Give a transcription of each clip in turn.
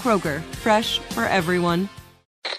Kroger, fresh for everyone.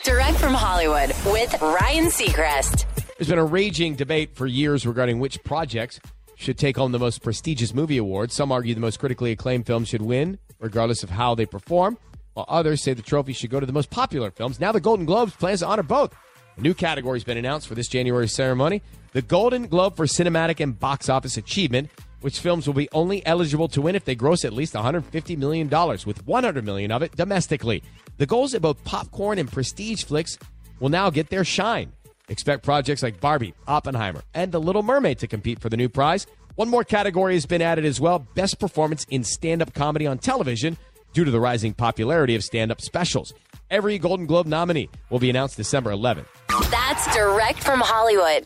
Direct from Hollywood with Ryan Seacrest. There's been a raging debate for years regarding which projects should take home the most prestigious movie awards. Some argue the most critically acclaimed films should win, regardless of how they perform, while others say the trophy should go to the most popular films. Now the Golden Globes plans to honor both. A new category has been announced for this January ceremony the Golden Globe for Cinematic and Box Office Achievement, which films will be only eligible to win if they gross at least $150 million, with 100 million of it domestically. The goals at both popcorn and prestige flicks will now get their shine. Expect projects like Barbie, Oppenheimer, and The Little Mermaid to compete for the new prize. One more category has been added as well Best Performance in Stand Up Comedy on Television due to the rising popularity of stand up specials. Every Golden Globe nominee will be announced December 11th. That's direct from Hollywood.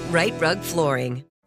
Rite Rug Flooring.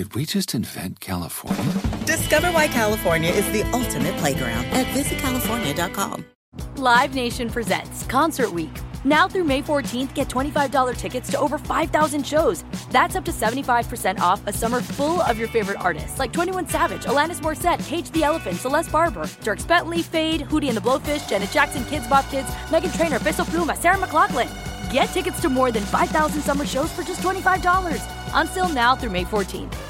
Did we just invent California? Discover why California is the ultimate playground at visitcalifornia.com. Live Nation presents Concert Week. Now through May 14th, get $25 tickets to over 5,000 shows. That's up to 75% off a summer full of your favorite artists like 21 Savage, Alanis Morissette, Cage the Elephant, Celeste Barber, Dierks Bentley, Feid, Hootie and the Blowfish, Janet Jackson, Kidz Bop Kids, Meghan Trainor, Peso Pluma, Sarah McLachlan. Get tickets to more than 5,000 summer shows for just $25. Until now through May 14th.